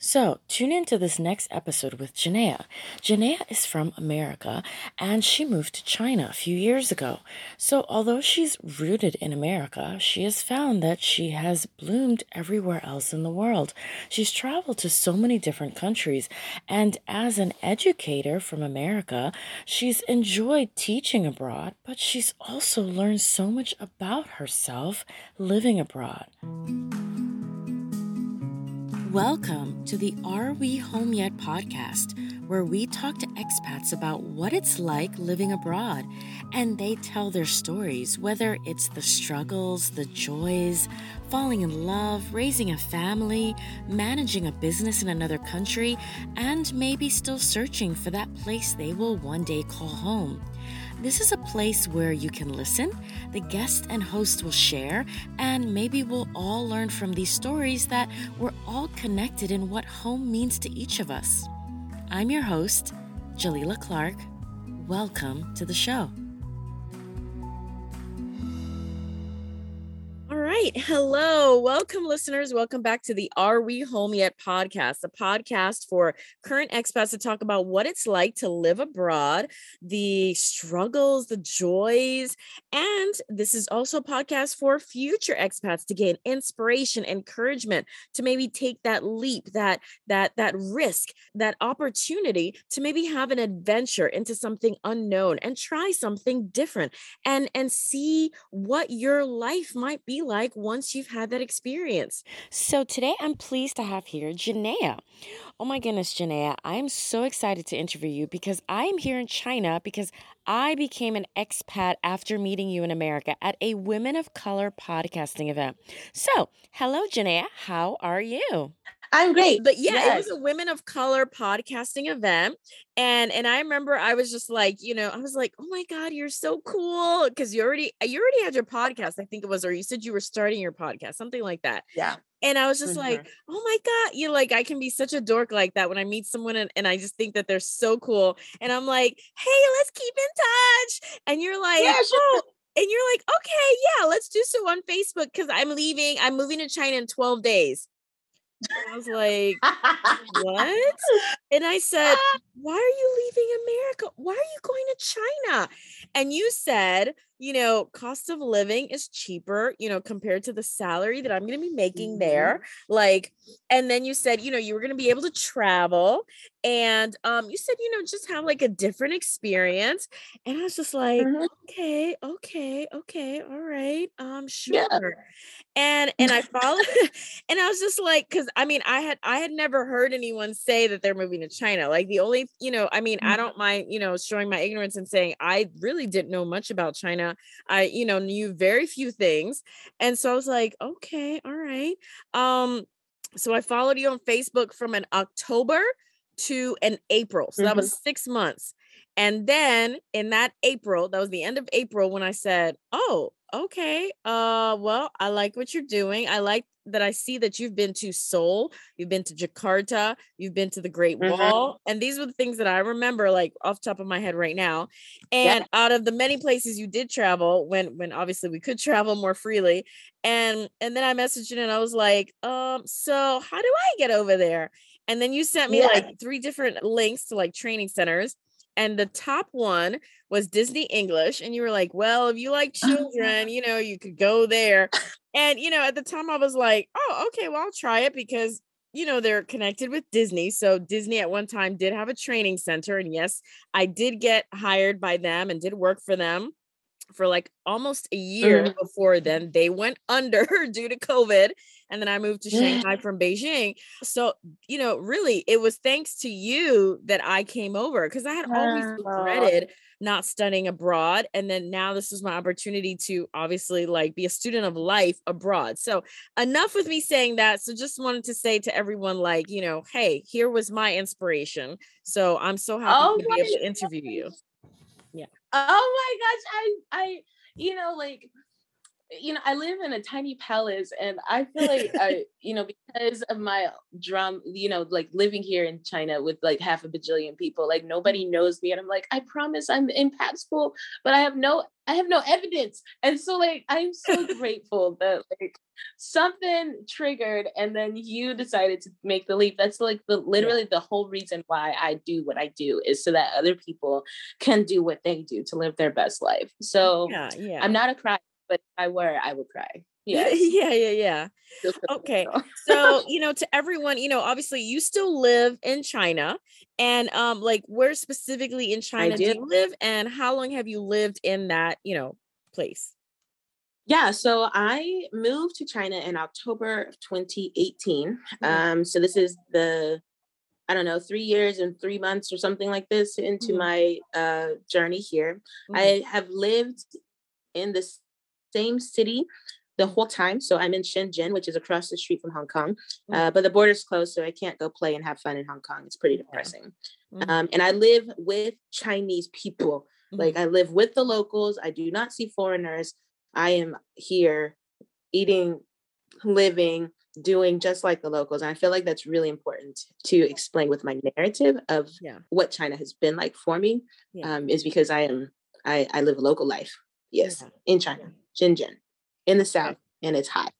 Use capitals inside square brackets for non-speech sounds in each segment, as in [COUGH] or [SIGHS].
So, tune into this next episode with Jenaya. Jenaya is from America and she moved to China a few years ago. So, although she's rooted in America, she has found that she has bloomed everywhere else in the world. She's traveled to so many different countries, and as an educator from America, she's enjoyed teaching abroad, but she's also learned so much about herself living abroad. Welcome to the Are We Home Yet podcast, where we talk to expats about what it's like living abroad. And they tell their stories, whether it's the struggles, the joys, falling in love, raising a family, managing a business in another country, and maybe still searching for that place they will one day call home. This is a place where you can listen, the guest and host will share, and maybe we'll all learn from these stories that we're all connected in what home means to each of us. I'm your host, Jalila Clark. Welcome to the show. Right. Hello. Welcome, listeners. Welcome back to the Are We Home Yet podcast, a podcast for current expats to talk about what it's like to live abroad, the struggles, the joys. And this is also a podcast for future expats to gain inspiration, encouragement, to maybe take that leap, that that that risk, that opportunity to maybe have an adventure into something unknown and try something different and and see what your life might be like like once you've had that experience. So today I'm pleased to have here Jenaya. Oh my goodness, Jenaya, I'm so excited to interview you because I'm here in China because I became an expat after meeting you in America at a Women of Color podcasting event. So, hello, Jenaya. How are you? I'm great. But yeah, yes. it was a women of color podcasting event. And and I remember I was just like, you know, I was like, oh my God, you're so cool. Cause you already you already had your podcast, I think it was, or you said you were starting your podcast, something like that. Yeah. And I was just mm-hmm. like, oh my God, you like, I can be such a dork like that when I meet someone and, and I just think that they're so cool. And I'm like, hey, let's keep in touch. And you're like, yeah, sure. oh, and you're like, okay, yeah, let's do so on Facebook because I'm leaving. I'm moving to China in 12 days. I was like, what? [LAUGHS] And I said, why are you leaving America? Why are you going to China? And you said, you know, cost of living is cheaper, you know, compared to the salary that I'm going to be making mm-hmm. there. Like, and then you said, you know, you were going to be able to travel and um you said, you know, just have like a different experience. And I was just like, mm-hmm. okay, okay, okay, all right. Um sure. Yeah. And and I [LAUGHS] followed [LAUGHS] and I was just like cuz I mean, I had I had never heard anyone say that they're moving to China. Like the only, you know, I mean, mm-hmm. I don't mind, you know, showing my ignorance and saying I really didn't know much about China I, you know, knew very few things. And so I was like, okay, all right. Um, so I followed you on Facebook from an October to an April. So mm-hmm. that was six months. And then in that April, that was the end of April when I said, Oh, okay. Uh, well, I like what you're doing. I like that I see that you've been to Seoul, you've been to Jakarta, you've been to the Great mm-hmm. Wall, and these were the things that I remember, like off top of my head right now. And yeah. out of the many places you did travel, when when obviously we could travel more freely, and and then I messaged you and I was like, um, so how do I get over there? And then you sent me yeah. like three different links to like training centers and the top one was Disney English. And you were like, well, if you like uh-huh. children, you know, you could go there. And, you know, at the time I was like, oh, okay, well, I'll try it because, you know, they're connected with Disney. So Disney at one time did have a training center. And yes, I did get hired by them and did work for them for like almost a year mm-hmm. before then. They went [LAUGHS] under due to COVID. And then I moved to Shanghai from Beijing. So, you know, really, it was thanks to you that I came over because I had always regretted not studying abroad. And then now this is my opportunity to obviously like be a student of life abroad. So, enough with me saying that. So, just wanted to say to everyone, like, you know, hey, here was my inspiration. So, I'm so happy oh to be able to interview you. Oh my gosh. I, I, you know, like you know, I live in a tiny palace and I feel like [LAUGHS] I, you know, because of my drum, you know, like living here in China with like half a bajillion people, like nobody knows me. And I'm like, I promise I'm impactful, but I have no, I have no evidence. And so like I'm so [LAUGHS] grateful that like something triggered and then you decided to make the leap. That's like the literally the whole reason why I do what I do is so that other people can do what they do to live their best life. So yeah, yeah. I'm not a cry but if I were, I would cry. Yes. [LAUGHS] yeah, yeah, yeah. Okay. so, [LAUGHS] you know, to everyone, you know, obviously you still live in China. And um, like where specifically in China do you live and how long have you lived in that, you know, place? Yeah, so I moved to China in October of 2018. Mm-hmm. Um, so this is the I don't know, three years and three months or something like this into mm-hmm. my uh, journey here. Mm-hmm. I have lived in this same city the whole time. So I'm in Shenzhen, which is across the street from Hong Kong, mm. uh, but the border's closed, so I can't go play and have fun in Hong Kong. It's pretty depressing. Mm-hmm. Um, and I live with Chinese people. Mm-hmm. Like I live with the locals. I do not see foreigners. I am here eating, living, doing just like the locals. And I feel like that's really important to explain with my narrative of yeah. what China has been like for me. Yeah. Um, is because I am I, I live a local life. Yes, yeah. in China. Shenzhen in the south, and it's hot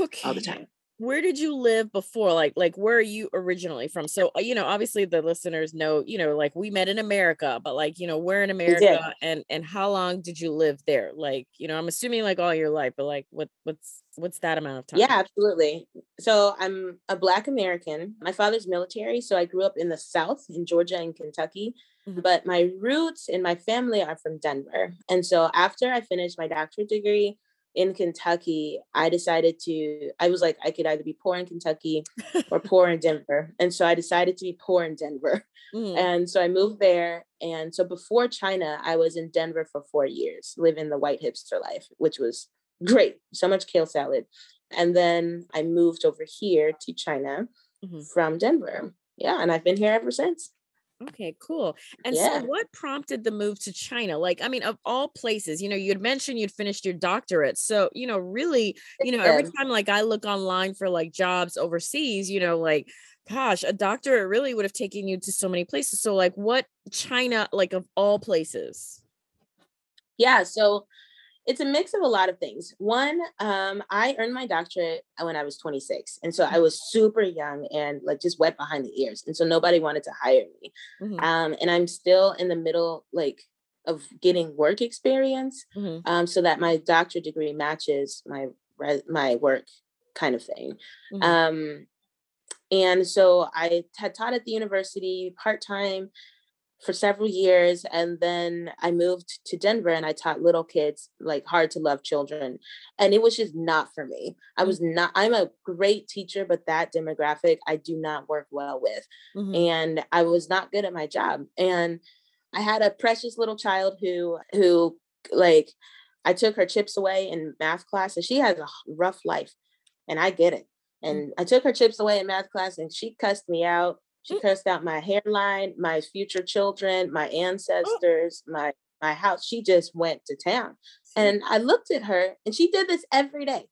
okay. all the time. Where did you live before? Like, like where are you originally from? So, uh, you know, obviously the listeners know, you know, like we met in America, but like, you know, where in America and and how long did you live there? Like, you know, I'm assuming like all your life, but like, what what's what's that amount of time? Yeah, absolutely. So I'm a Black American. My father's military, so I grew up in the South in Georgia and Kentucky. But my roots and my family are from Denver. And so after I finished my doctorate degree in Kentucky, I decided to, I was like, I could either be poor in Kentucky or [LAUGHS] poor in Denver. And so I decided to be poor in Denver. Mm. And so I moved there. And so before China, I was in Denver for four years, living the white hipster life, which was great. So much kale salad. And then I moved over here to China mm-hmm. from Denver. Yeah. And I've been here ever since. Okay, cool. And yeah. so what prompted the move to China? Like, I mean, of all places, you know, you'd mentioned you'd finished your doctorate. So, you know, really, you know, every time like I look online for like jobs overseas, you know, like gosh, a doctorate really would have taken you to so many places. So like what China like of all places? Yeah, so it's a mix of a lot of things. One, um, I earned my doctorate when I was 26. And so I was super young and like just wet behind the ears. And so nobody wanted to hire me. Mm-hmm. Um, and I'm still in the middle, like, of getting work experience mm-hmm. um, so that my doctorate degree matches my my work kind of thing. Mm-hmm. Um, and so I had taught at the university part time for several years and then i moved to denver and i taught little kids like hard to love children and it was just not for me i mm. was not i'm a great teacher but that demographic i do not work well with mm-hmm. and i was not good at my job and i had a precious little child who who like i took her chips away in math class and she has a rough life and i get it mm. and I took her chips away in math class and she cussed me out she mm. cursed out my hairline, my future children, my oh. ancestors, my my house. She just went to town. And I looked at her and she did this every day.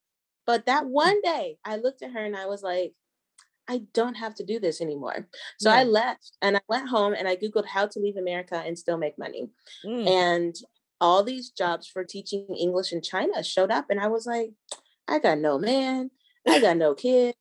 But that mm. one day I looked at her and I was like, I don't have to do this anymore. So yeah. I left and I went home and I Googled how to leave America and still make money. Mm. And all these jobs for teaching English in China showed up. And I was like, I got no man, I [LAUGHS] got no kid.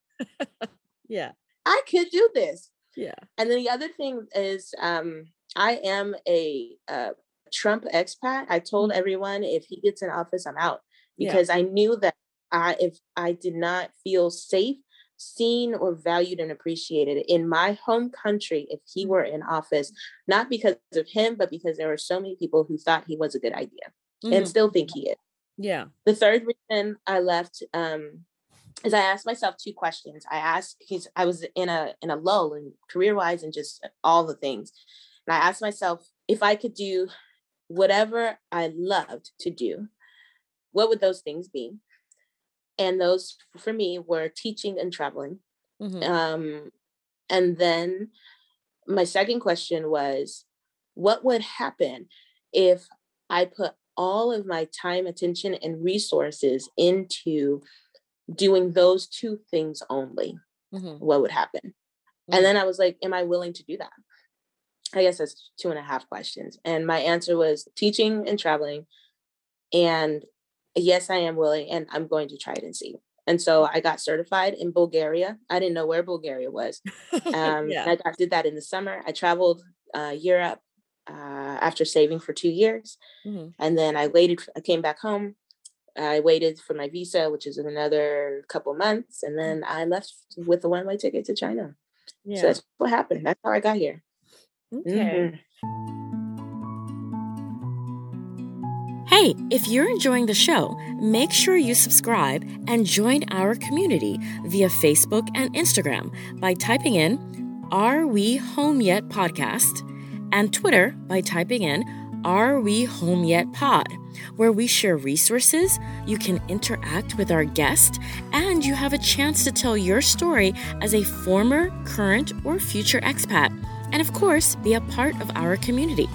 yeah. I could do this. Yeah. And then the other thing is, um, I am a uh, Trump expat. I told mm-hmm. everyone if he gets in office, I'm out because yeah. I knew that I, if I did not feel safe, seen, or valued and appreciated in my home country, if he were in office, not because of him, but because there were so many people who thought he was a good idea mm-hmm. and still think he is. Yeah. The third reason I left um, is I asked myself two questions. I asked because I was in a in a lull and career wise and just all the things. And I asked myself if I could do whatever I loved to do, what would those things be? And those for me were teaching and traveling. Mm-hmm. Um, and then my second question was, what would happen if I put all of my time, attention, and resources into doing those two things only, mm-hmm. what would happen? Mm-hmm. And then I was like, Am I willing to do that? I guess that's two and a half questions. And my answer was teaching and traveling. And yes, I am willing, and I'm going to try it and see. And so I got certified in Bulgaria. I didn't know where Bulgaria was. Um, [LAUGHS] yeah. I got, did that in the summer. I traveled uh, Europe uh, after saving for two years. Mm-hmm. And then I waited, I came back home. I waited for my visa, which is in another couple months. And then I left with a one way ticket to China. Yeah. So that's what happened. That's how I got here. Okay. Mm-hmm. Hey, if you're enjoying the show, make sure you subscribe and join our community via Facebook and Instagram by typing in Are We Home Yet Podcast and Twitter by typing in Are We Home Yet Pod, where we share resources, you can interact with our guest, and you have a chance to tell your story as a former, current, or future expat, and of course, be a part of our community.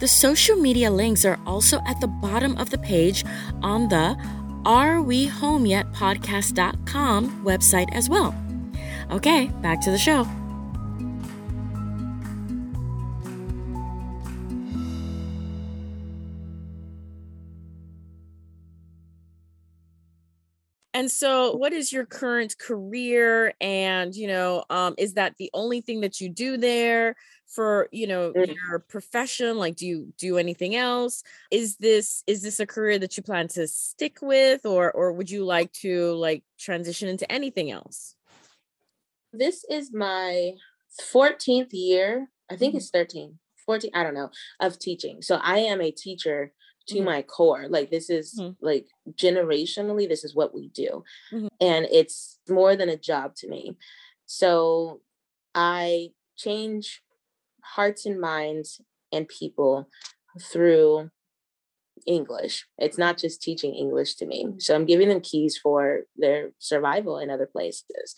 The social media links are also at the bottom of the page on the Are We Home Yet podcast.com website as well. Okay, back to the show. And so what is your current career? And you know um is that the only thing that you do there for you know mm. your profession? Like do you do anything else? Is this is this a career that you plan to stick with or or would you like to like transition into anything else? This is my 14th year i think mm-hmm. it's 13 14 i don't know of teaching. So i am a teacher to mm-hmm. my core like this is mm-hmm. like generationally this is what we do mm-hmm. and it's more than a job to me so i change hearts and minds and people through English. It's not just teaching English to me. So I'm giving them keys for their survival in other places.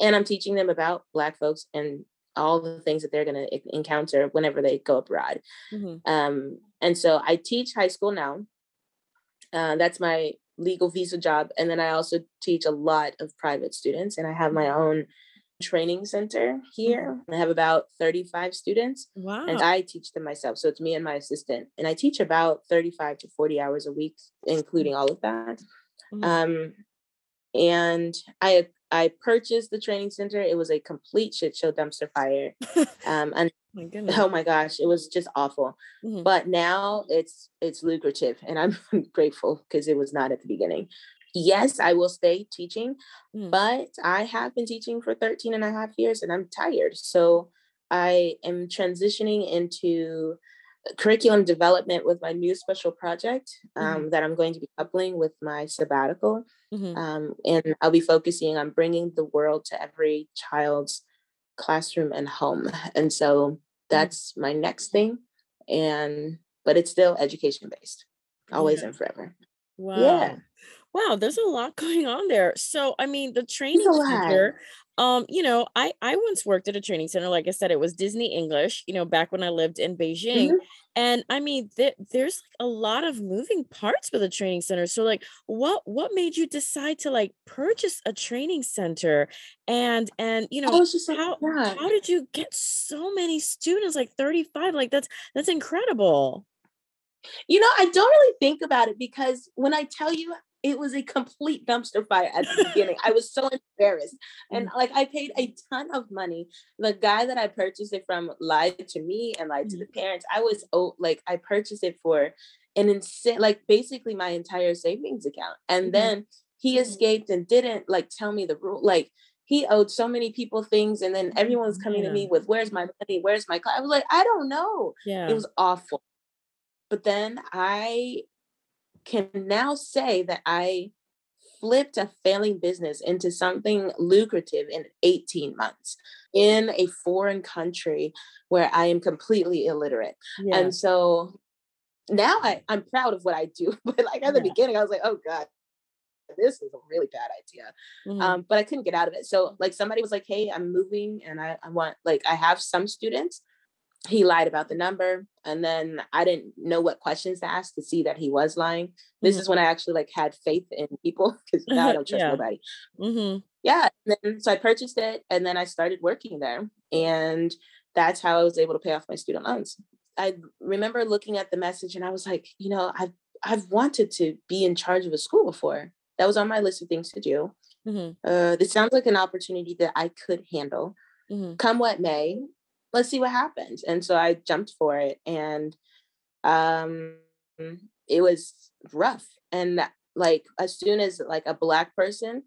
And I'm teaching them about Black folks and all the things that they're going to encounter whenever they go abroad. Mm-hmm. Um, and so I teach high school now. Uh, that's my legal visa job. And then I also teach a lot of private students, and I have my own training center here. Mm-hmm. I have about 35 students. Wow. And I teach them myself. So it's me and my assistant. And I teach about 35 to 40 hours a week, including all of that. Mm-hmm. Um, and I I purchased the training center. It was a complete shit show dumpster fire. [LAUGHS] Um, and my [LAUGHS] oh my gosh, it was just awful. Mm-hmm. But now it's it's lucrative and I'm [LAUGHS] grateful because it was not at the beginning yes, I will stay teaching, mm. but I have been teaching for 13 and a half years and I'm tired. So I am transitioning into curriculum development with my new special project um, mm that I'm going to be coupling with my sabbatical. Mm-hmm. Um, and I'll be focusing on bringing the world to every child's classroom and home. [LAUGHS] And so mm. that's my next thing. And, but it's still education based, always yeah. and forever. Wow. Yeah wow, there's a lot [LAUGHS] going on there. So, I mean, the training center, um, you know, I I once worked at a training center. Like I said, it was Disney English. You know, back when I lived in Beijing, mm-hmm. and I mean, th- there's like a lot of moving parts with a training center. So, like, what what made you decide to like purchase a training center? And and you know, how how did you get so many students? Like 35. Like that's that's incredible. You know, I don't really think about it because when I tell you it was a complete dumpster fire at the beginning. I was so embarrassed. And mm. like I paid a ton of money. The guy that I purchased it from lied to me and lied to mm. the parents. I was oh like I purchased it for an insane like basically my entire savings account. And mm-hmm. then he mm-hmm. escaped and didn't like tell me the rule. Like he owed so many people things and then everyone's coming yeah. to me with where's my money where's my car i was like i don't know yeah it was awful but then i can now say that I flipped a failing business into something lucrative in 18 months in a foreign country where I am completely illiterate. Yeah. And so now I, I'm proud of what I do. [LAUGHS] But like at the yeah. beginning, I was like, oh God, this is a really bad idea. Mm-hmm. Um, but I couldn't get out of it. So like somebody was like, hey, I'm moving and I, I want like I have some students he lied about the number and then i didn't know what questions to ask to see that he was lying this mm-hmm. is when i actually like had faith in people [LAUGHS] because now i don't trust [LAUGHS] yeah. nobody mm-hmm. yeah then, so i purchased it and then i started working there and that's how i was able to pay off my student loans i remember looking at the message and i was like you know i've i've wanted to be in charge of a school before that was on my list of things to do mm-hmm. uh, this sounds like an opportunity that i could handle mm-hmm. come what may let's see what happens. And so I jumped for it and um it was rough. And like as soon as like a black person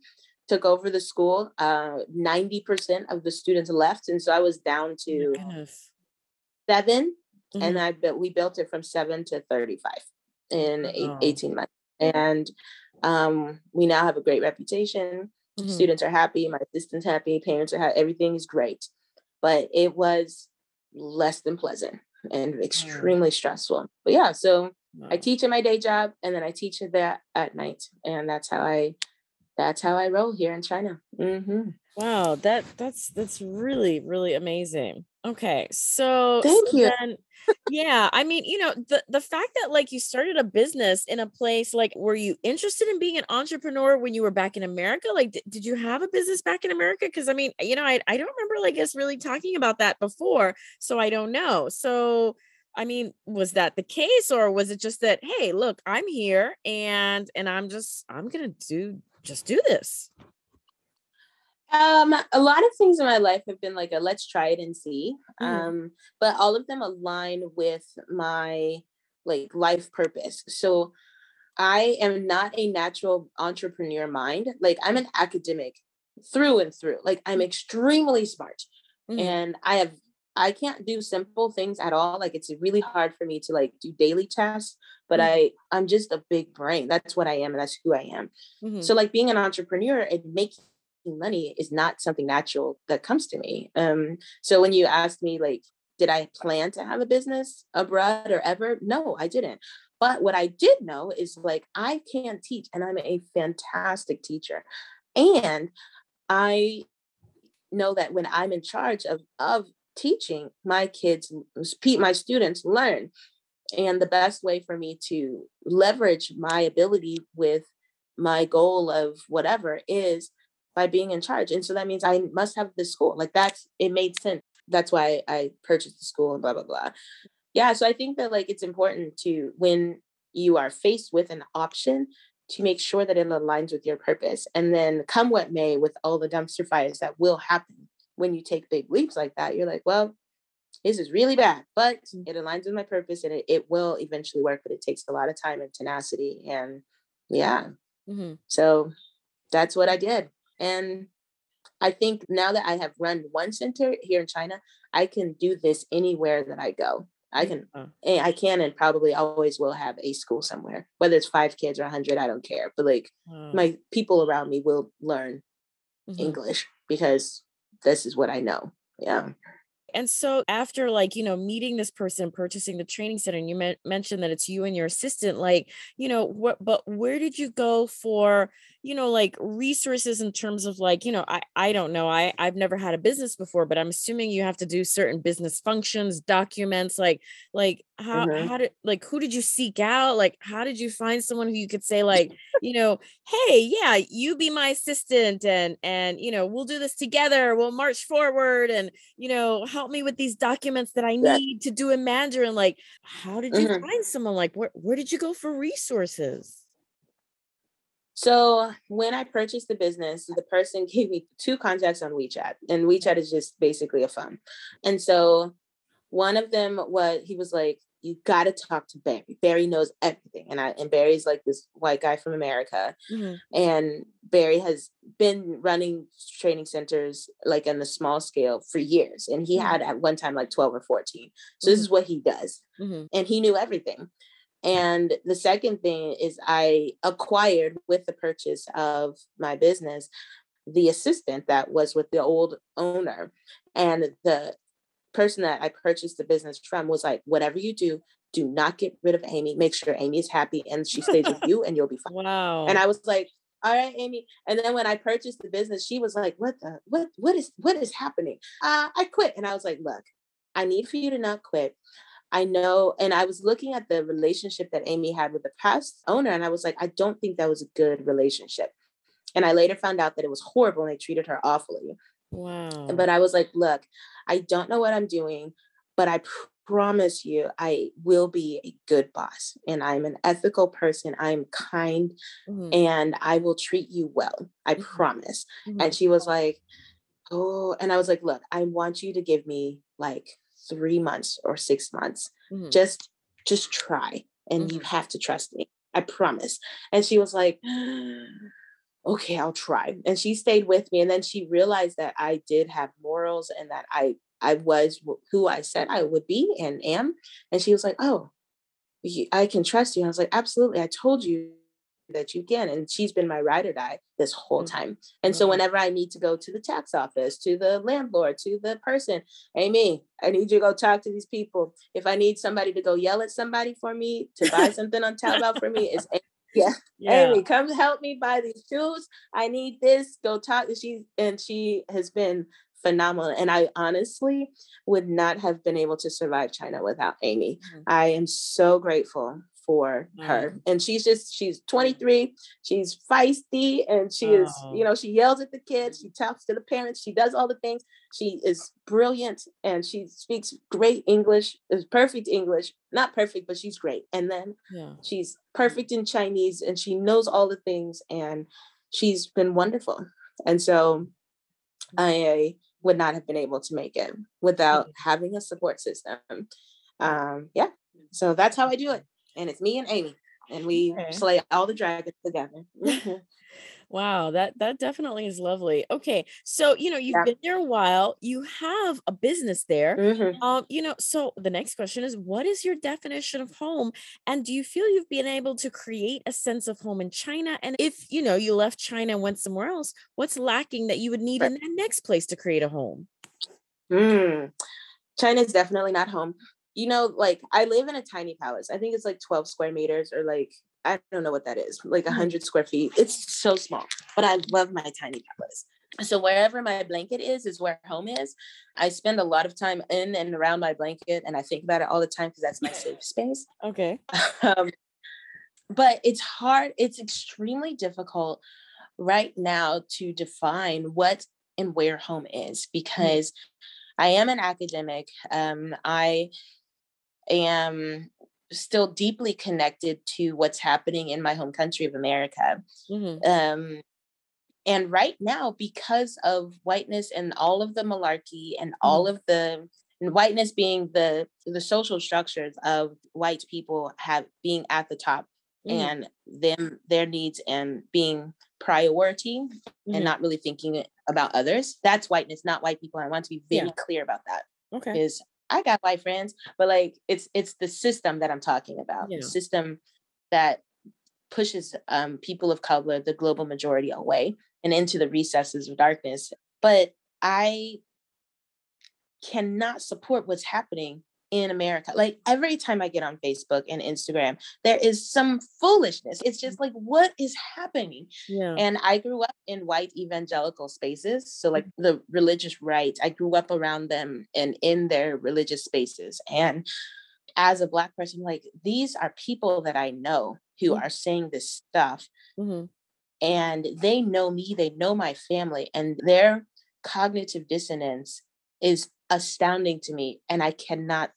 took over the school, uh 90% of the students left. And so I was down to oh 7 mm-hmm. and I built we built it from seven to 35 in eight, 18 months. And um we now have a great reputation. Mm-hmm. Students are happy, my assistants happy, parents are happy, everything is great but it was less than pleasant and mm. extremely mm. stressful. But yeah, so I teach in my day job and then I teach that at night. And that's how I that's how I roll here in China. Mm-hmm. Wow, that that's that's really really amazing. Okay, so thank so you. Then, yeah, I mean, you know, the the fact that like you started a business in a place like, were you interested in being an entrepreneur when you were back in America? Like, did, did you have a business back in America? Because I mean, you know, I I don't remember like us really talking about that before, so I don't know. So. I mean, was that the case or was it just that hey, look, I'm here and and I'm just I'm going to do just do this? Um, a lot of things in my life have been like a let's try it and see. Mm. Um, but all of them align with my like life purpose. So I am not a natural entrepreneur mind. Like I'm an academic through and through. Like I'm extremely smart. Mm. And I have I can't do simple things at all. Like it's really hard for me to like do daily tasks, but mm. I I'm just a big brain. That's what I am and that's who I am. Mm-hmm. So like being an entrepreneur, it makes money is not something natural that comes to me. Um, so when you asked me, like, did I plan to have a business abroad or ever? No, I didn't. But what I did know is like, I can teach and I'm a fantastic teacher. And I know that when I'm in charge of, of teaching, my kids, my students learn. And the best way for me to leverage my ability with my goal of whatever is by being in charge. And so that means I must have the school. Like that's it made sense. That's why I purchased the school and blah blah blah. Yeah. So I think that like it's important to when you are faced with an option to make sure that it aligns with your purpose. And then come what may with all the dumpster fires that will happen when you take big leaps like that, you're like, well, this is really bad, but mm. it aligns with my purpose and it, it will eventually work, but it takes a lot of time and tenacity. And yeah. Mm-hmm. So that's what I did. And I think now that I have run one center here in China, I can do this anywhere that I go. I can, oh. I can, and probably always will have a school somewhere, whether it's five kids or a hundred. I don't care, but like my people around me will learn mm-hmm. English because this is what I know. Yeah. And so after like, you know, meeting this person, purchasing the training center, and you mentioned that it's you and your assistant, like, you know, what, but where did you go for, you know, like resources in terms of like, you know, I, I don't know. I, I've never had a business before, but I'm assuming you have to do certain business functions, documents, like, like how, mm-hmm. how did, like, who did you seek out? Like, how did you find someone who you could say [LAUGHS] like, you know, Hey, yeah, you be my assistant and, and, you know, we'll do this together. We'll march forward and, you know, help me with these documents that I need to do in Mandarin. Like, how did you mm-hmm. find someone like, where, where did you go for resources? So when I purchased the business, the person gave me two contacts on WeChat, and WeChat is just basically a phone. And so one of them was he was like, "You got to talk to Barry. Barry knows everything." And I and Barry's like this white guy from America, mm-hmm. and Barry has been running training centers like on the small scale for years, and he mm-hmm. had at one time like twelve or fourteen. So mm-hmm. this is what he does, mm-hmm. and he knew everything. And the second thing is, I acquired with the purchase of my business the assistant that was with the old owner. And the person that I purchased the business from was like, whatever you do, do not get rid of Amy. Make sure Amy is happy and she stays with you and you'll be fine. Wow. And I was like, all right, Amy. And then when I purchased the business, she was like, what the, what, what is, what is happening? Uh, I quit. And I was like, look, I need for you to not quit. I know, and I was looking at the relationship that Amy had with the past owner, and I was like, I don't think that was a good relationship. And I later found out that it was horrible and they treated her awfully. Wow. But I was like, look, I don't know what I'm doing, but I promise you I will be a good boss and I'm an ethical person. I'm kind mm-hmm. and I will treat you well. I mm-hmm. promise. Mm-hmm. And she was like, Oh, and I was like, look, I want you to give me like three months or six months. Mm-hmm. Just just try. And you mm-hmm. have to trust me. I promise. And she was like, okay, I'll try. And she stayed with me. And then she realized that I did have morals and that I I was who I said I would be and am. And she was like, oh, I can trust you. And I was like, absolutely. I told you that you can. And she's been my ride or die this whole mm-hmm. time. And so whenever I need to go to the tax office, to the landlord, to the person, Amy, I need you to go talk to these people. If I need somebody to go yell at somebody for me to buy [LAUGHS] something on Taobao for me, it's yeah. yeah. Amy, come help me buy these shoes. I need this. Go talk. She and she has been phenomenal. And I honestly would not have been able to survive China without Amy. Mm-hmm. I am so grateful for mm-hmm. her. And she's just, she's 23, she's feisty, and she oh. is, you know, she yells at the kids, she talks to the parents, she does all the things. She is brilliant and she speaks great English, is perfect English. Not perfect, but she's great. And then yeah. she's perfect in Chinese and she knows all the things and she's been wonderful. And so I would not have been able to make it without mm-hmm. having a support system. Um, yeah, so that's how I do it, and it's me and Amy, and we okay. slay all the dragons together. [LAUGHS] Wow, that that definitely is lovely. Okay, so you know you've yeah. been there a while. You have a business there. Mm-hmm. Um, you know, so the next question is, what is your definition of home? And do you feel you've been able to create a sense of home in China? And if you know you left China and went somewhere else, what's lacking that you would need right. in that next place to create a home? Mm. China is definitely not home. You know, like I live in a tiny palace. I think it's like 12 square meters or like I don't know what that is, like a mm-hmm. hundred square feet. It's so small, but I love my tiny palace. So wherever my blanket is, is where home is. I spend a lot of time in and around my blanket, and I think about it all the time because that's my safe space. Okay. [LAUGHS] Um, but it's hard. It's extremely difficult right now to define what and where home is mm-hmm. because mm-hmm. I am an academic. Um, I am still deeply connected to what's happening in my home country of America. Mm-hmm. Um, and right now, because of whiteness and all of the malarkey and mm-hmm. all of the and whiteness being the the social structures of white people have being at the top mm-hmm. and them their needs and being priority and mm-hmm. not really thinking about others. That's whiteness, not white people. I want to be very yeah. clear about that. Okay. Is I got white friends, but like it's it's the system that I'm talking about. Yeah. The system that pushes um, people of color, the global majority, away and into the recesses of darkness. But I cannot support what's happening in America. Like every time I get on Facebook and Instagram, there is some foolishness. It's just like, what is happening? Yeah. And I grew up in white evangelical spaces. So, like mm-hmm. the religious right, I grew up around them and in their religious spaces. And as a Black person, like these are people that I know who mm-hmm. are saying this stuff. Mm-hmm. And they know me, they know my family, and their cognitive dissonance is astounding to me. And I cannot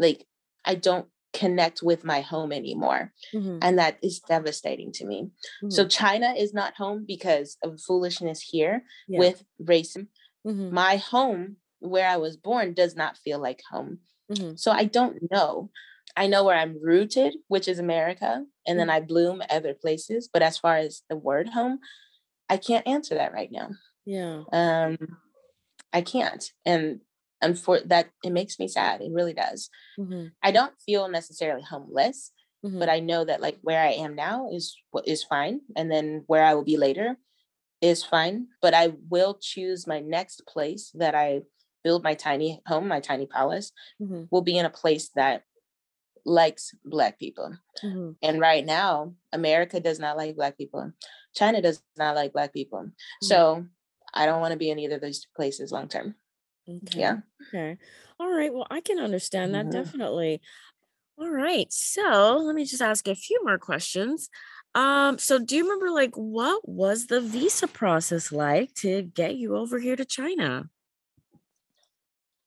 like I don't connect with my home anymore. Mm-hmm. And that is devastating to me. Mm-hmm. So China is not home because of foolishness here yeah. with racism. Mm-hmm. My home where I was born does not feel like home. Mm-hmm. So I don't know. I know where I'm rooted, which is America, and then mm-hmm. I bloom other places. But as far as the word home, I can't answer that right now. Yeah. Um, I can't. And and for that it makes me sad it really does mm-hmm. i don't feel necessarily homeless mm-hmm. but i know that like where i am now is what is fine and then where i will be later is fine but i will choose my next place that i build my tiny home my tiny palace mm-hmm. will be in a place that likes black people mm-hmm. and right now america does not like black people china does not like black people mm-hmm. so i don't want to be in either of those places long term Okay. Yeah. Okay. All right. Well, I can understand that mm-hmm. definitely. All right. So let me just ask a few more questions. Um, so do you remember like what was the visa process like to get you over here to China?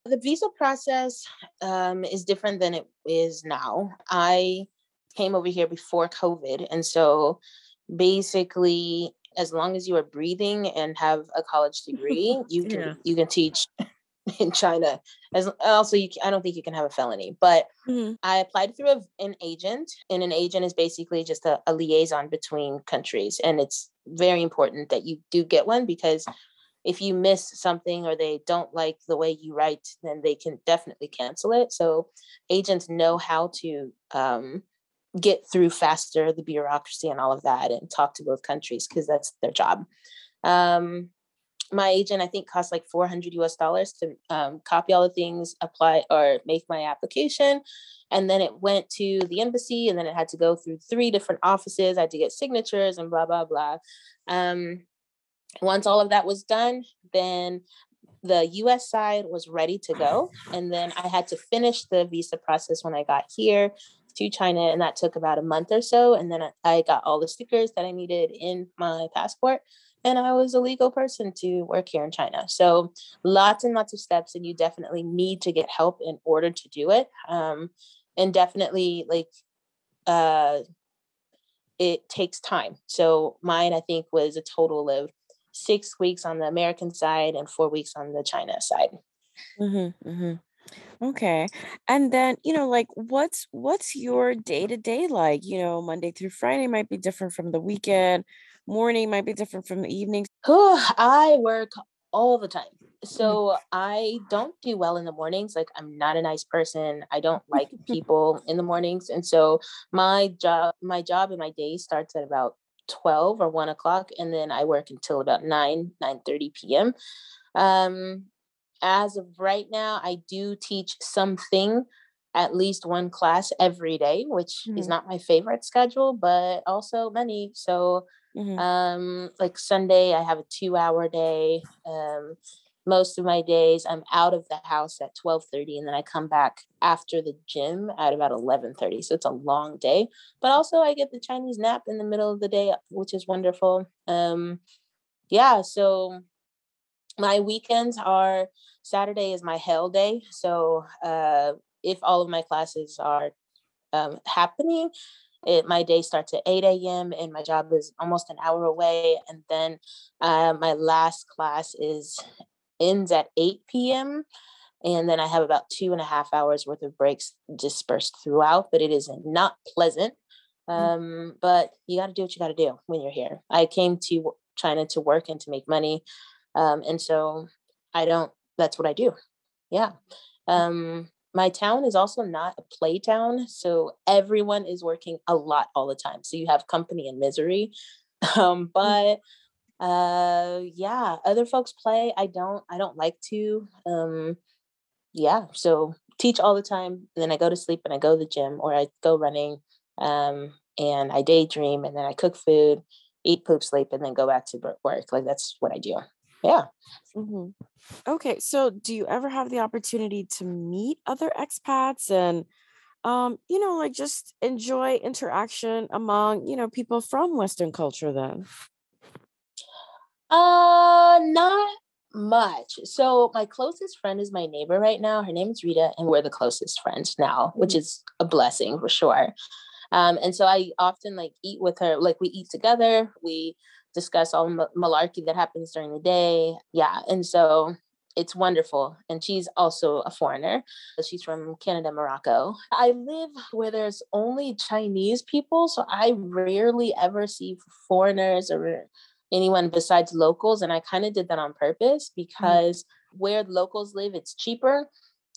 The visa process um, is different than it is now. I came over here before COVID. And so basically, as long as you are breathing and have a college [LAUGHS] degree, you can yeah. you can teach [LAUGHS] in China. As also, you, I don't think you can have a felony. But mm-hmm. I applied through a, an agent, and an agent is basically just a, a liaison between countries, and it's very important that you do get one because if you miss something or they don't like the way you write, then they can definitely cancel it. So agents know how to um, get through faster the bureaucracy and all of that and talk to both countries because that's their job. Um, my agent, I think, cost like 400 US dollars to um, copy all the things, apply or make my application. And then it went to the embassy and then it had to go through three different offices. I had to get signatures and blah, blah, blah. Um, once all of that was done, then the US side was ready to go. And then I had to finish the visa process when I got here to China. And that took about a month or so. And then I got all the stickers that I needed in my passport. And I was a legal person to work here in China. So lots and lots of steps. And you definitely need to get help in order to do it. Um, and definitely like uh, it takes time. So mine, I think, was a total of six weeks on the American side and four weeks on the China side. Mm-hmm, mm-hmm. Okay. And then, you know, like what's what's your day-to-day like? You know, Monday through Friday might be different from the weekend. Morning might be different from the evening. [SIGHS] I work all the time. Mm. So I don't do well in the mornings. Like I'm not a nice person. I don't like [LAUGHS] people in the mornings. And so my job, my job and my day starts at about 12 or 1 o'clock. And then I work until about 9, 9 30 p.m. Um, as of right now, I do teach something, at least one class every day, which mm-hmm. is not my favorite schedule, but also many. So, mm-hmm. um, like Sunday, I have a two-hour day. Um, most of my days, I'm out of the house at 12:30, and then I come back after the gym at about 11:30. So it's a long day, but also I get the Chinese nap in the middle of the day, which is wonderful. Um, yeah, so my weekends are Saturday is my hell day. So uh, if all of my classes are um, happening, it, my day starts at 8 a.m. and my job is almost an hour away. And then uh, my last class is ends at 8 p.m. And then I have about two and a half hours worth of breaks dispersed throughout, but it is not pleasant. Mm. Um, but you got to do what you got to do when you're here. I came to China to work and to make money. Um, and so I don't, that's what I do. Yeah. Mm. Um, my town is also not a play town. So everyone is working a lot all the time. So you have company and misery. [LAUGHS] Um, mm. but uh yeah, other folks play. I don't, I don't like to. Um, yeah, so teach all the time. then I go to sleep and I go to the gym or I go running. Um, and I daydream and then I cook food, eat, poop, sleep, and then go back to work. Like that's what I do yeah. Mm-hmm. Okay, so do you ever have the opportunity to meet other expats and, um, you know, like just enjoy interaction among you know people from Western culture? Then, uh, not much. So my closest friend is my neighbor right now. Her name is Rita, and we're the closest friends now, which mm-hmm. is a blessing for sure. Um, and so I often like eat with her. Like we eat together. We discuss all the malarkey that happens during the day. Yeah. And so it's wonderful. And she's also a foreigner. She's from Canada, Morocco. I live where there's only Chinese people. So I rarely ever see foreigners or anyone besides locals. And I kind of did that on purpose mm. because mm-hmm. where locals live, it's cheaper.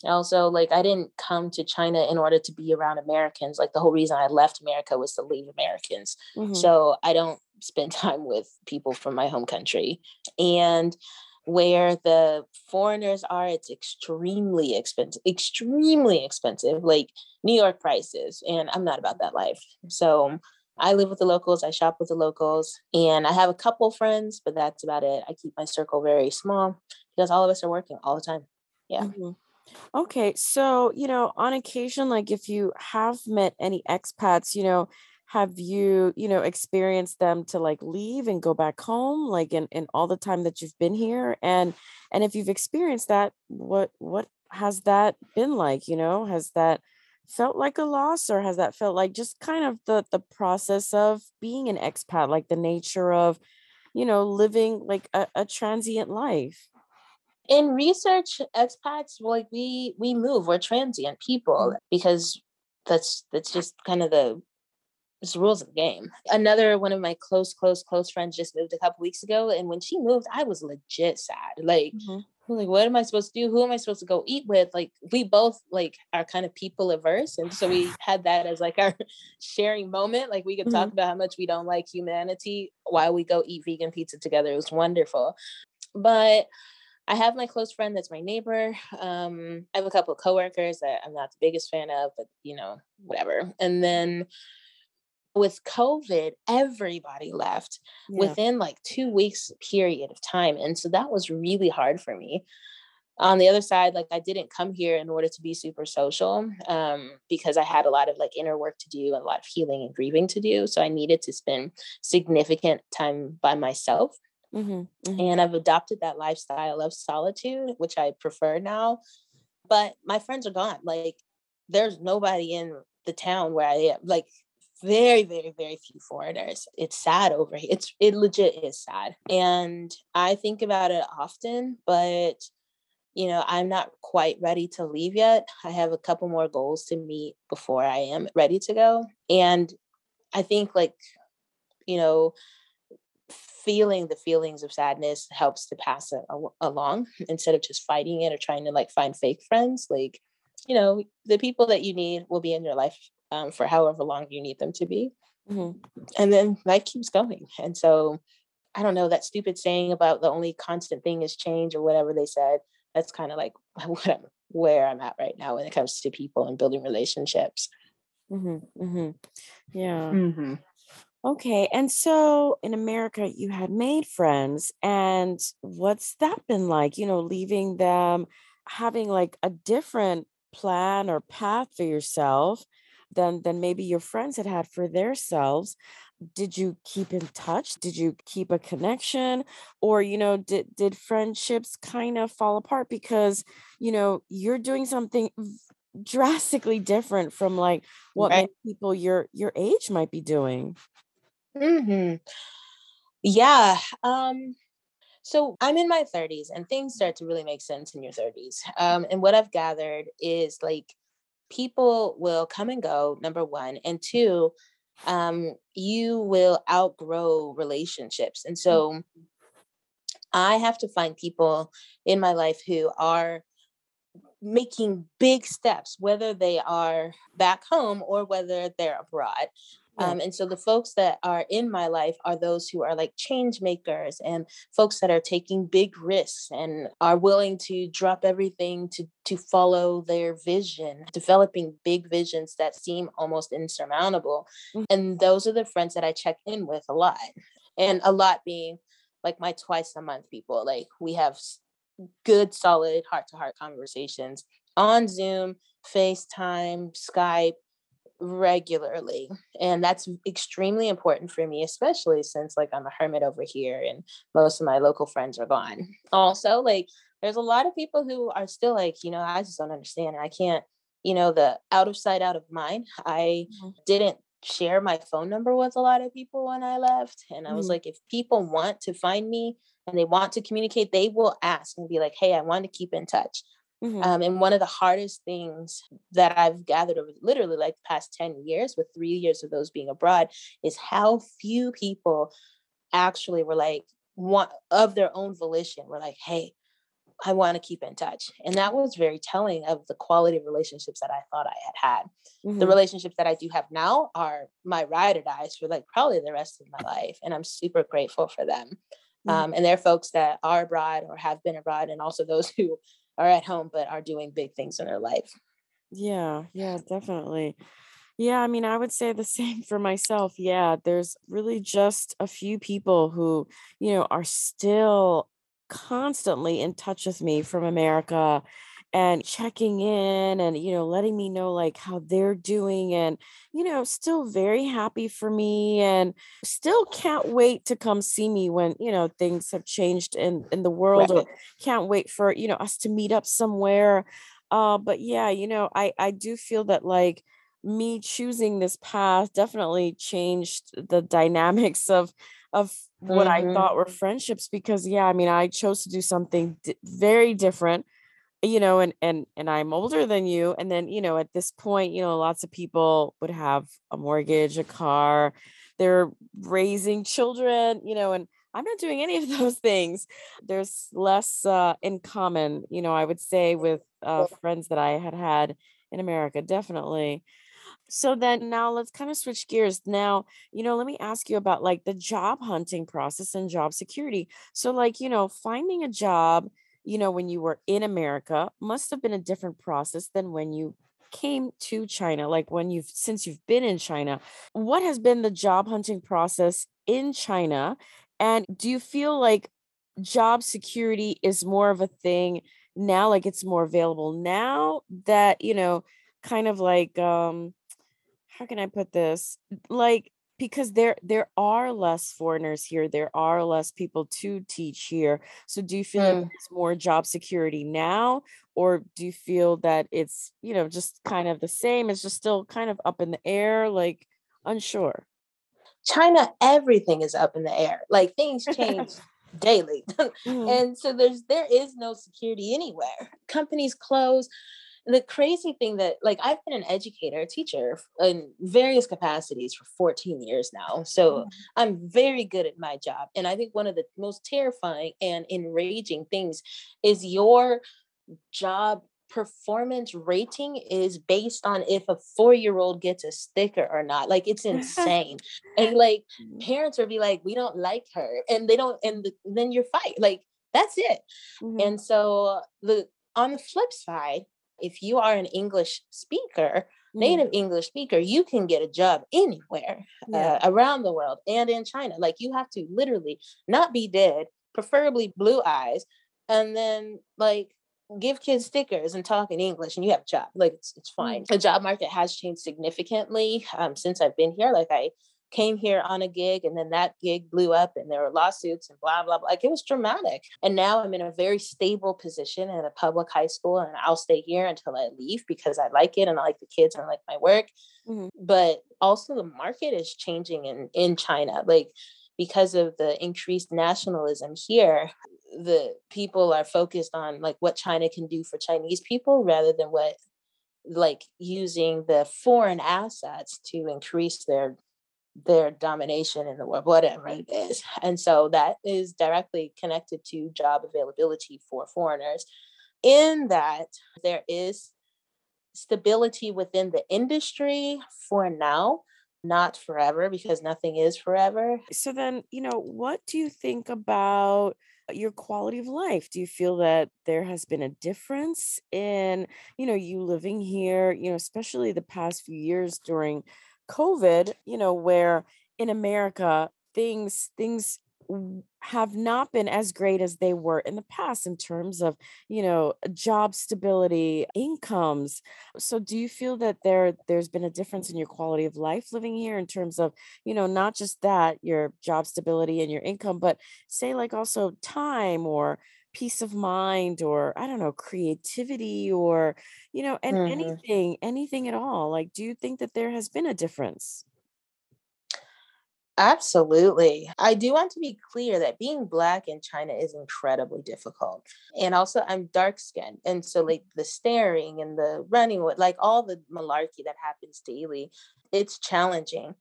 Also, like I didn't come to China in order to be around Americans. Like the whole reason I left America was to leave Americans. Mm-hmm. So I don't spend [LAUGHS] time with people from my home country. And where the foreigners are, it's extremely expensive, extremely expensive, like New York prices. And I'm not about that life. So I live with the locals, I shop with the locals, and I have a couple friends, but that's about it. I keep my circle very small because all of us are working all the time. yeah. Mm-hmm. Okay, so you know, on occasion, like if you have met any expats, you know, have you, you know, experienced them to like leave and go back home, like in, in all the time that you've been here? And and if you've experienced that, what what has that been like? You know, has that felt like a loss or has that felt like just kind of the the process of being an expat, like the nature of, you know, living like a, a transient life? In research expats like we we move we're transient people mm. because that's that's just kind of the it's the rules of the game. Another one of my close close close friends just moved a couple weeks ago and when she moved i was legit sad. Like mm-hmm. like what am i supposed to do? Who am i supposed to go eat with? Like we both like are kind of people averse and so we [SIGHS] had that as like our [LAUGHS] sharing moment. Like we could mm-hmm. talk about how much we don't like humanity while we go eat vegan pizza together. It was wonderful. But I have my close friend that's my neighbor. Um, I have a couple of coworkers that I'm not the biggest fan of, but you know, whatever. And then with COVID, everybody left yeah. within like two weeks period of time. And so that was really hard for me. On the other side, like I didn't come here in order to be super social um, because I had a lot of like inner work to do and a lot of healing and grieving to do. So I needed to spend significant time by myself. Mm-hmm, mm-hmm. And I've adopted that lifestyle of solitude, which I prefer now. But my friends are gone. Like, there's nobody in the town where I am. Like, very, very, very few foreigners. It's sad over here. It's it legit is sad. And I think about it often, but you know, I'm not quite ready to leave yet. I have a couple more goals to meet before I am ready to go. And I think like, you know, feeling the feelings of sadness helps to pass it along instead of just fighting it or trying to like find fake friends like you know the people that you need will be in your life um, for however long you need them to be mm-hmm. and then life keeps going and so i don't know that stupid saying about the only constant thing is change or whatever they said that's kind of like [LAUGHS] what I'm, where i'm at right now when it comes to people and building relationships mm-hmm. Mm-hmm. yeah mm-hmm. Okay. And so in America, you had made friends. And what's that been like? You know, leaving them, having like a different plan or path for yourself than than maybe your friends had had for themselves did you keep in touch did you keep a connection or you know did did friendships kind of fall apart because you know you're doing something drastically different from like what right. people your your age might be doing Mm-hmm. Yeah. Um, so I'm in my 30s and things start to really make sense in your 30s. Um, and what I've gathered is like people will come and go, number one. And two, um, you will outgrow relationships. And so I have to find people in my life who are making big steps, whether they are back home or whether they're abroad. Um, and so the folks that are in my life are those who are like change makers and folks that are taking big risks and are willing to drop everything to to follow their vision, developing big visions that seem almost insurmountable. Mm-hmm. And those are the friends that I check in with a lot. And a lot being like my twice a month people. Like we have good, solid heart to heart conversations on Zoom, FaceTime, Skype, regularly and that's extremely important for me especially since like i'm a hermit over here and most of my local friends are gone also like there's a lot of people who are still like you know i just don't understand i can't you know the out of sight out of mind i mm-hmm. didn't share my phone number with a lot of people when i left and i was mm-hmm. like if people want to find me and they want to communicate they will ask and be like hey i want to keep in touch Mm-hmm. Um, and one of the hardest things that I've gathered over literally like the past 10 years, with three years of those being abroad, is how few people actually were like, one of their own volition, were like, hey, I want to keep in touch. And that was very telling of the quality of relationships that I thought I had had. Mm-hmm. The relationships that I do have now are my ride or dies for like probably the rest of my life. And I'm super grateful for them. Mm-hmm. Um, and they're folks that are abroad or have been abroad, and also those [LAUGHS] who are at home but are doing big things in their life. Yeah, yeah, definitely. Yeah, I mean, I would say the [LAUGHS] same for myself. Yeah, there's really just a few people who, you know, are still constantly in touch with me from America and checking in and you know letting me know like how they're doing and you know still very happy for me and still can't wait to come see me when you know things have changed in in the world right. or can't wait for you know us to meet up somewhere uh but yeah you know i i do feel that like me choosing this path definitely changed the dynamics of of what mm-hmm. I thought were friendships because yeah, I mean, I chose to do something d- very different, you know, and and and I'm older than you and then, you know, at this point, you know, lots of people would have a mortgage, a car, they're raising children, you know, and I'm not doing any of [LAUGHS] those things. There's less uh, in common, you know, I would say with uh, friends that I had had in America, definitely. So then now let's kind of switch gears. Now you know let me ask you about like the job hunting process and job security. So like you know finding a job you know when you were in america must have been a different process than when you came to china like when you've since you've been in china what has been the job hunting process in china and do you feel like job security is more of a thing now like it's more available now that you know kind of like um how can I put this? Like because there there are less foreigners here there are less people to teach here so do you feel mm. like there's more job security now or do you feel that it's you know just kind of the same it's just still kind of up in the air like unsure china everything is up in the air like things change [LAUGHS] daily [LAUGHS] mm. and so there's there is no security anywhere companies close the crazy thing that like I've been an educator, a teacher in various capacities for 14 years now. So mm-hmm. I'm very good at my job. And I think one of the most terrifying and enraging things is your job performance rating is based on if a four-year-old gets a sticker or not like it's [LAUGHS] insane and like mm-hmm. parents will be like we don't like her and they don't and the, then you're fight like that's it mm-hmm. and so the on the flip side if you are an English speaker, mm. native English speaker, you can get a job anywhere yeah. uh, around the world and in China. Like you have to literally not be dead, preferably blue eyes, and then like give kids stickers and talk in English and you have a job. Like it's, it's fine. Mm. The job market has changed significantly um, since I've been here. Like I came here on a gig and then that gig blew up and there were lawsuits and blah blah blah like it was dramatic and now i'm in a very stable position in a public high school and i'll stay here until i leave because i like it and i like the kids and i like my work mm-hmm. but also the market is changing in in china like because of the increased nationalism here the people are focused on like what china can do for chinese people rather than what like using the foreign assets to increase their their domination in the world, whatever it is. And so that is directly connected to job availability for foreigners. In that, there is stability within the industry for now, not forever, because nothing is forever. So, then, you know, what do you think about? your quality of life do you feel that there has been a difference in you know you living here you know especially the past few years during COVID, you know, where in America things things have not been as great as they were in the past in terms of you know job stability incomes. So do you feel that there there's been a difference in your quality of life living here in terms of you know not just that your job stability and your income but say like also time or peace of mind or i don't know creativity or you know and mm-hmm. anything anything at all like do you think that there has been a difference Absolutely. I do want to be clear that being Black in China is incredibly difficult. And also, I'm dark skinned. And so, like, the staring and the running, like all the malarkey that happens daily, it's challenging.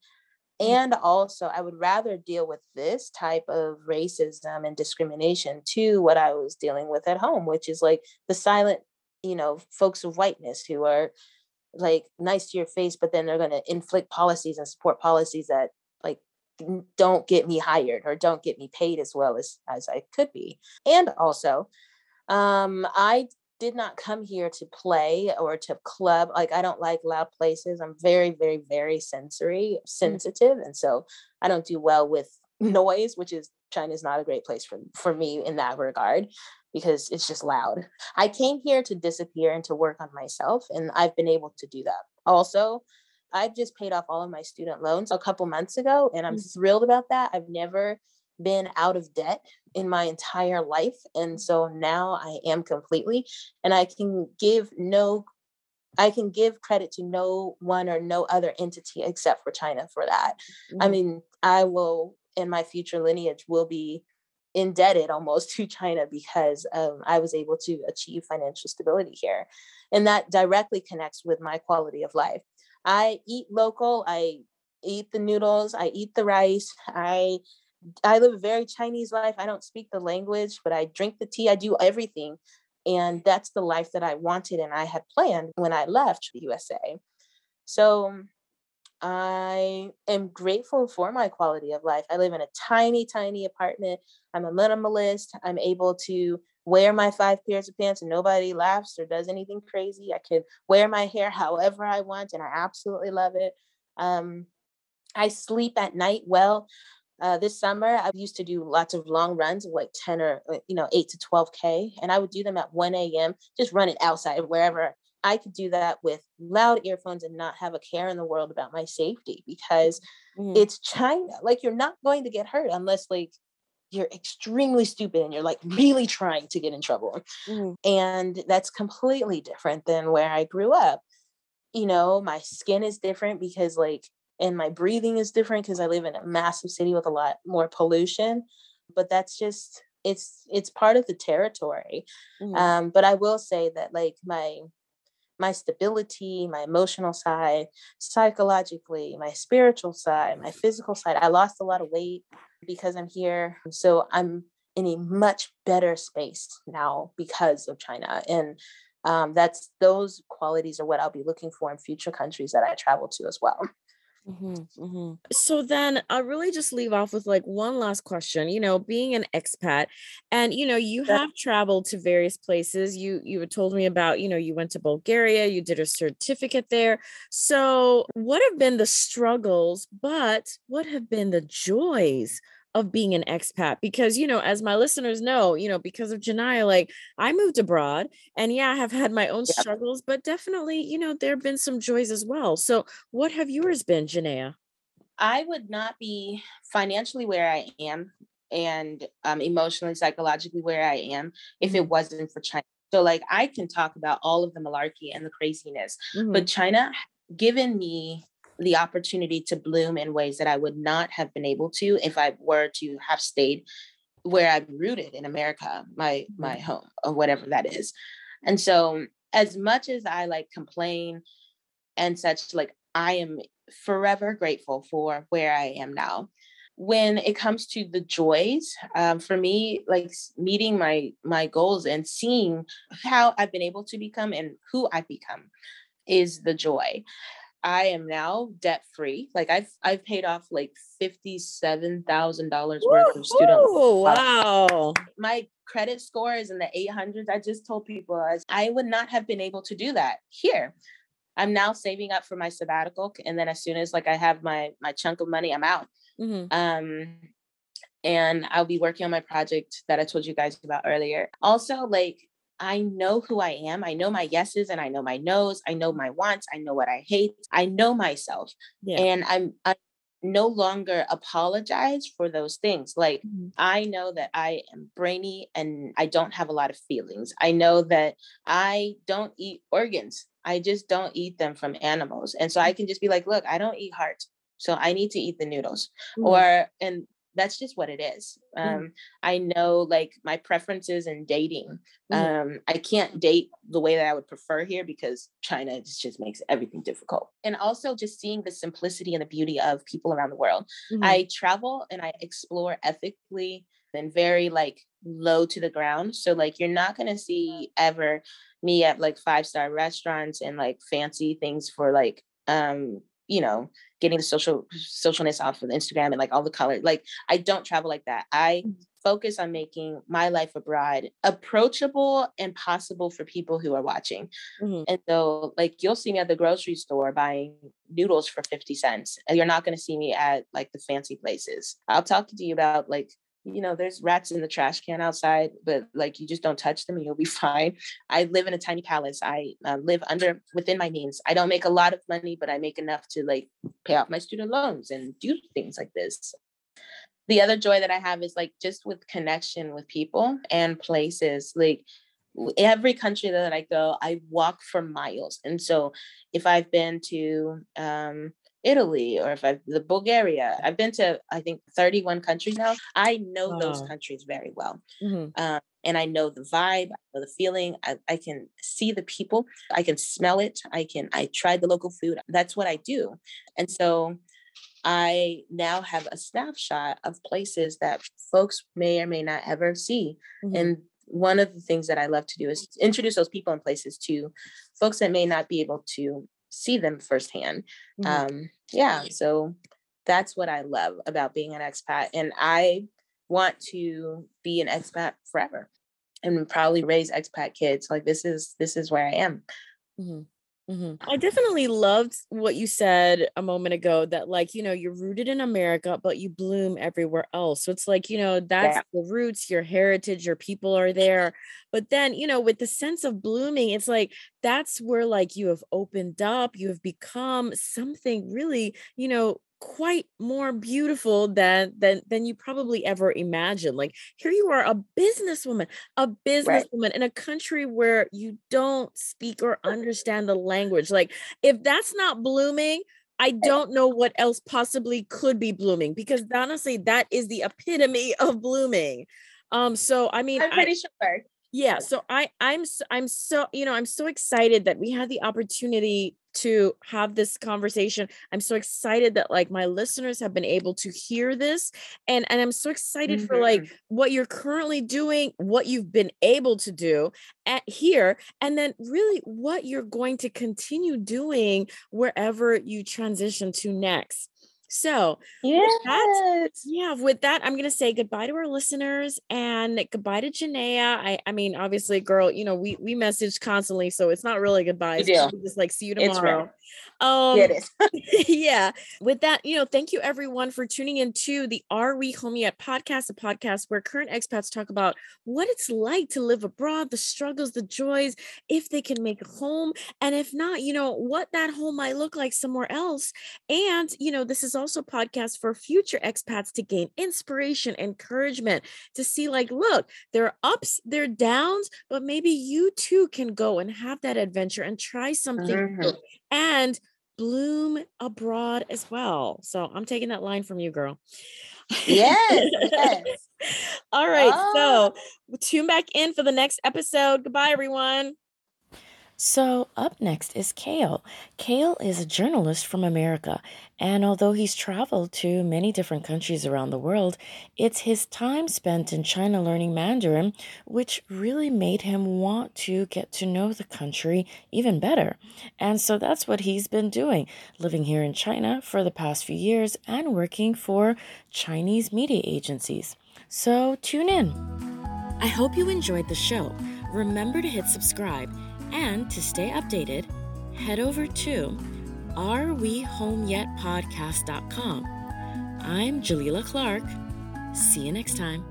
Mm. And also, I would rather deal with this type of racism and discrimination to what I was dealing with at home, which is like the silent, you know, folks of whiteness who are like nice to your face, but then they're going to inflict policies and support policies that like don't get me hired or don't get me paid as well as as I could be. And also, um, I did not come here to play or to club. Like I don't like loud places. I'm very, very, very sensory mm. sensitive. And so I don't do well with [LAUGHS] noise, which is China is not a great place for, for me in that regard because it's just loud. I came here to disappear and to work on myself, and I've been able to do that. Also, I've just paid off all of my student loans a couple months ago, and I'm mm-hmm. thrilled about that. I've never been out of debt in my entire life. And so now I am completely, and I can give no I can give credit to no one or no other entity except for China for that. Mm-hmm. I mean, I will in my future lineage will be indebted almost [LAUGHS] to China because um, I was able to achieve financial stability here. And that directly connects with my quality of life. I eat local, I eat the noodles, I eat the rice, I I live a very Chinese life. I don't speak the language, but I drink the tea, I do everything. And that's the life that I wanted and I had planned when I left the USA. So I am grateful for my quality of life. I live in a tiny, tiny apartment. I'm a minimalist. I'm able to wear my five pairs of pants and nobody laughs or does anything crazy. I can wear my hair however I want and I absolutely love it. Um, I sleep at night well. Uh, this summer, I used to do lots of long runs like 10 or, uh, you know, 8 to 12K. And I would do them at 1 a.m., just running outside wherever I could do that with loud earphones and not have a care in the world about my safety because mm-hmm. it's China. Like you're not going to get hurt unless like you're extremely stupid and you're like really trying to get in trouble. Mm-hmm. And that's completely different than where I grew up. You know, my skin is different because like and my breathing is different because I live in a massive city with a lot more pollution. But that's just it's it's part of the territory. Mm-hmm. Um, but I will say that like my my stability, my emotional side, psychologically, my spiritual side, my physical side. I lost a lot of weight because I'm here. So I'm in a much better space now because of China. And um, that's those qualities are what I'll be looking for in future countries that I travel to as well. Mm-hmm, mm-hmm. So then I'll really just leave off with like one last question. You know, being an expat, and you know, you have traveled to various places. You you had told me about, you know, you went to Bulgaria, you did a certificate there. So, what have been the struggles, but what have been the joys of being an expat because you know as my listeners know you know because of Jenaya like I moved abroad and yeah I have had my own struggles but definitely you know there have been some joys as well so what have yours been Jenaya I would not be financially where I am and um, emotionally psychologically where I am if it mm-hmm. wasn't for China so like I can talk about all of the malarkey and the craziness mm-hmm. but China given me the opportunity to bloom in ways that I would not have been able to if I were to have stayed where I'm rooted in America, my my mm-hmm. home or whatever that is. And so as much as I like complain and such, like I am forever grateful for where I am now. When it comes to the joys, um, for me, like meeting my my goals and seeing how I've been able to become and who I've become is the joy. I am now debt free. Like I've I've paid off like fifty seven thousand dollars worth of student. Oh wow! My credit score is in the eight hundreds. I just told people I would not have been able to do that here. I'm now saving up for my sabbatical, and then as soon as like I have my my chunk of money, I'm out. Mm-hmm. Um, and I'll be working on my project that I told you guys about earlier. Also, like I know who I am. I know my yeses and I know my nos. I know my wants. I know what I hate. I know myself. Yeah. And I'm, i no longer apologize for those things. Like mm-hmm. I know that I am brainy and I don't have a lot of feelings. I know that I don't eat organs. I just don't eat them from animals. And so I mm. can just be like, look, I don't eat heart. So I need to eat the noodles. Mm-hmm. Or and that's just what it is. Mm. Um, mm. I know like my preferences in dating. Mm. Um, I can't date the way that I would prefer here because China just, just makes everything difficult. And also just seeing the simplicity and the beauty of people around the world. Mm-hmm. I travel and I explore ethically and very like low to the ground. So like you're not gonna see ever me at like five star restaurants and like fancy things for like um you know getting the social socialness off of instagram and like all the color like i don't travel like that i mm. focus on making my life abroad approachable and possible for people who are watching mm-hmm. and so like you'll see me at the grocery store buying noodles for 50 cents and you're not going to see me at like the fancy places i'll talk to you about like you know, there's rats in the trash can outside, but like you just don't touch them and you'll be [LAUGHS] fine. I live in a tiny palace. I uh, live under within my means. I don't make a lot of money, but I make enough to like pay off my student loans and do things like this. The other joy that I have is like just with connection with people and places. Like every country that I go, I walk for miles. And so if I've been to um, Italy or if I've the Bulgaria. I've been to I think 31 countries now. I know wow. those countries very well. Mm-hmm. Um, and I know the vibe, I know the feeling. I, I can see the people. I can smell it. I can I tried the local food. That's what I do. And so I now have a snapshot of places that folks may or may not ever see. Mm-hmm. And one of the things that I love to do is introduce those people and places to folks that may not be able to see them firsthand. Mm-hmm. Um, yeah, so that's what I love about being an expat. And I want to be an expat forever and probably raise expat kids. Like this is this is where I am. Mm-hmm. Mm-hmm. I definitely loved what you said a moment ago that, like, you know, you're rooted in America, but you bloom everywhere else. So it's like, you know, that's yeah. the roots, your heritage, your people are there. But then, you know, with the sense of blooming, it's like that's where, like, you have opened up, you have become something really, you know, quite more beautiful than than than you probably ever imagined like here you are a businesswoman a businesswoman right. in a country where you don't speak or understand the language like if that's not blooming I don't know what else possibly could be blooming because honestly, that is the epitome of blooming. Um, so I mean, I'm pretty I, sure. Yeah, so I I'm I'm so you know I'm so excited that we had the opportunity to have this conversation. I'm so excited that like my listeners have been able to hear this and and I'm so excited mm-hmm. for like mm-hmm. what you're currently doing, what you've been able to do at here and then really what you're going to continue doing wherever you transition to next. So, yes. yeah, with that, I'm going to say goodbye to our listeners and goodbye to Jenaya. I, I mean, obviously, girl, you know, we we message constantly, so it's not really goodbye. It's just like see you tomorrow. Um, yeah, [LAUGHS] [LAUGHS] yeah. With that, you know, thank you everyone for tuning in to the Are We Home Yet podcast, a podcast where current expats talk about what it's like to live abroad, the struggles, the joys, if they can make a home, and if not, you know, what that home might look like somewhere else. And, you know, this is also a podcast for future expats to gain inspiration, encouragement, to see like, look, there are ups, there are downs, but maybe you too can go and have that adventure and try something. Mm-hmm and bloom abroad as well. So I'm taking that line from you, girl. Yes. yes. [LAUGHS] All right. Oh. So tune back in for the next episode. Goodbye, everyone. So, up next is Kale. Kale is a journalist from America, and although he's traveled to many different countries around the world, it's his time spent in China learning Mandarin which really made him want to get to know the country even better. And so that's what he's been doing, living here in China for the past few years and working for Chinese media agencies. So, tune in. I hope you enjoyed the show. Remember to hit subscribe and to stay updated, head over to arewehomeyetpodcast.com. I'm Jalila Clark. See you next time.